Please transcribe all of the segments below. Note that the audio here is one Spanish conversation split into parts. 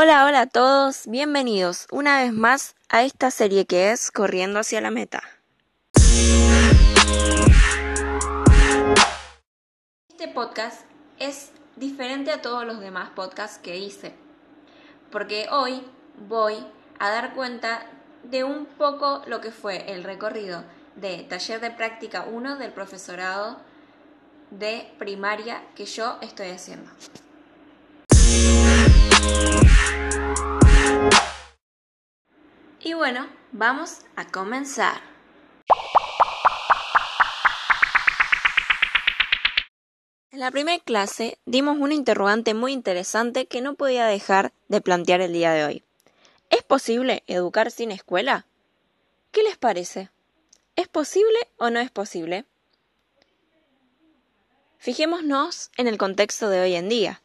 Hola, hola a todos, bienvenidos una vez más a esta serie que es Corriendo hacia la meta. Este podcast es diferente a todos los demás podcasts que hice, porque hoy voy a dar cuenta de un poco lo que fue el recorrido de taller de práctica 1 del profesorado de primaria que yo estoy haciendo. Bueno, vamos a comenzar. En la primera clase dimos una interrogante muy interesante que no podía dejar de plantear el día de hoy. ¿Es posible educar sin escuela? ¿Qué les parece? ¿Es posible o no es posible? Fijémonos en el contexto de hoy en día.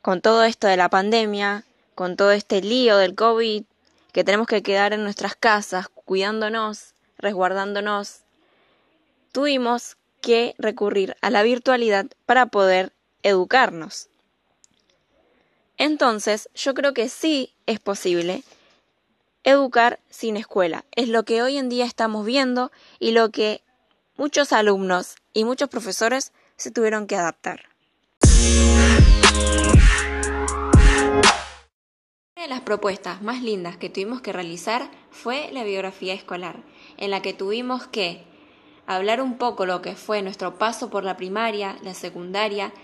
Con todo esto de la pandemia, con todo este lío del COVID, que tenemos que quedar en nuestras casas cuidándonos, resguardándonos, tuvimos que recurrir a la virtualidad para poder educarnos. Entonces, yo creo que sí es posible educar sin escuela. Es lo que hoy en día estamos viendo y lo que muchos alumnos y muchos profesores se tuvieron que adaptar. Propuestas más lindas que tuvimos que realizar fue la biografía escolar, en la que tuvimos que hablar un poco lo que fue nuestro paso por la primaria, la secundaria,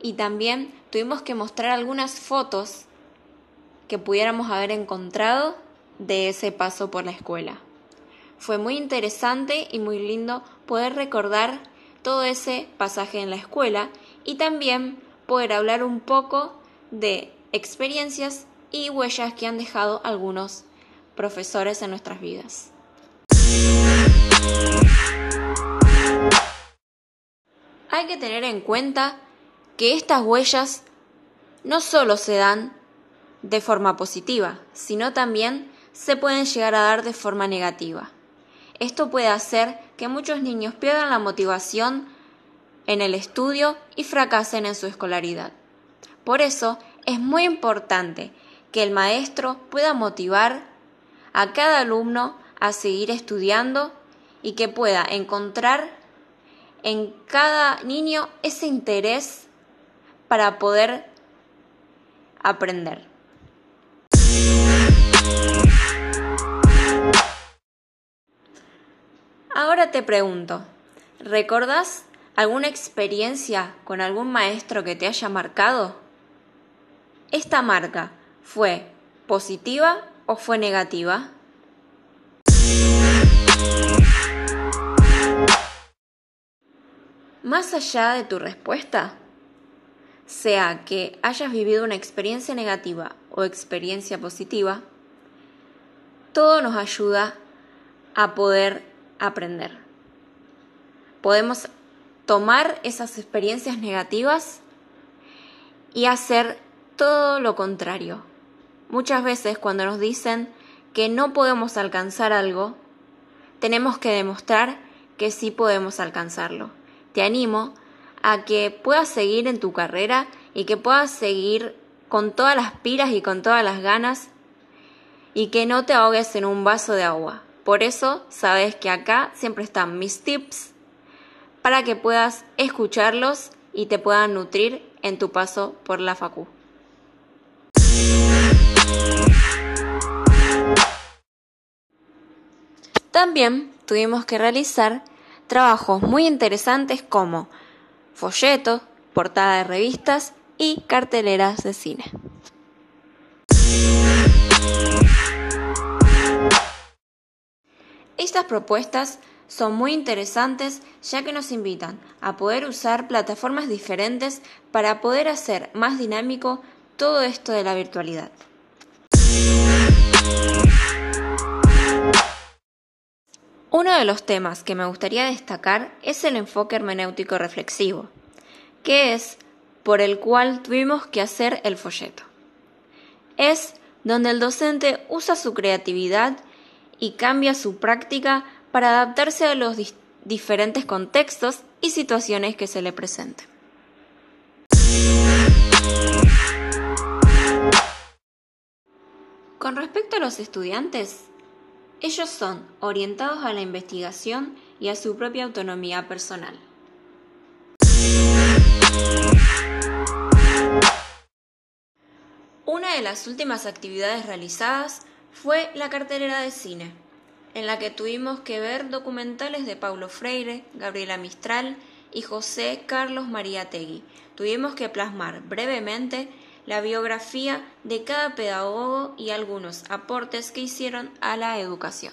y también tuvimos que mostrar algunas fotos que pudiéramos haber encontrado de ese paso por la escuela. Fue muy interesante y muy lindo poder recordar todo ese pasaje en la escuela y también poder hablar un poco de experiencias y huellas que han dejado algunos profesores en nuestras vidas. Hay que tener en cuenta que estas huellas no solo se dan de forma positiva, sino también se pueden llegar a dar de forma negativa. Esto puede hacer que muchos niños pierdan la motivación en el estudio y fracasen en su escolaridad. Por eso es muy importante que el maestro pueda motivar a cada alumno a seguir estudiando y que pueda encontrar en cada niño ese interés para poder aprender. Ahora te pregunto, ¿recordás alguna experiencia con algún maestro que te haya marcado? Esta marca ¿Fue positiva o fue negativa? Más allá de tu respuesta, sea que hayas vivido una experiencia negativa o experiencia positiva, todo nos ayuda a poder aprender. Podemos tomar esas experiencias negativas y hacer todo lo contrario, Muchas veces cuando nos dicen que no podemos alcanzar algo, tenemos que demostrar que sí podemos alcanzarlo. Te animo a que puedas seguir en tu carrera y que puedas seguir con todas las pilas y con todas las ganas y que no te ahogues en un vaso de agua. Por eso sabes que acá siempre están mis tips para que puedas escucharlos y te puedan nutrir en tu paso por la facu. También tuvimos que realizar trabajos muy interesantes como folletos, portada de revistas y carteleras de cine. Estas propuestas son muy interesantes ya que nos invitan a poder usar plataformas diferentes para poder hacer más dinámico todo esto de la virtualidad. Uno de los temas que me gustaría destacar es el enfoque hermenéutico reflexivo, que es por el cual tuvimos que hacer el folleto. Es donde el docente usa su creatividad y cambia su práctica para adaptarse a los diferentes contextos y situaciones que se le presenten. Con respecto a los estudiantes, ellos son orientados a la investigación y a su propia autonomía personal. Una de las últimas actividades realizadas fue la cartelera de cine, en la que tuvimos que ver documentales de Paulo Freire, Gabriela Mistral y José Carlos María Tegui. Tuvimos que plasmar brevemente la biografía de cada pedagogo y algunos aportes que hicieron a la educación.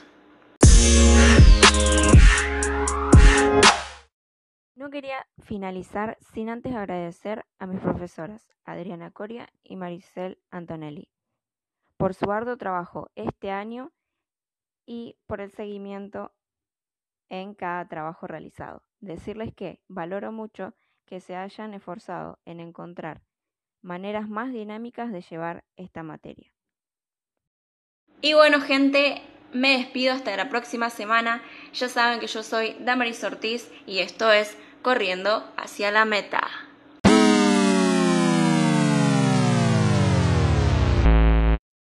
No quería finalizar sin antes agradecer a mis profesoras, Adriana Coria y Maricel Antonelli, por su arduo trabajo este año y por el seguimiento en cada trabajo realizado. Decirles que valoro mucho que se hayan esforzado en encontrar maneras más dinámicas de llevar esta materia. Y bueno, gente, me despido hasta la próxima semana. Ya saben que yo soy Damaris Ortiz y esto es Corriendo hacia la meta.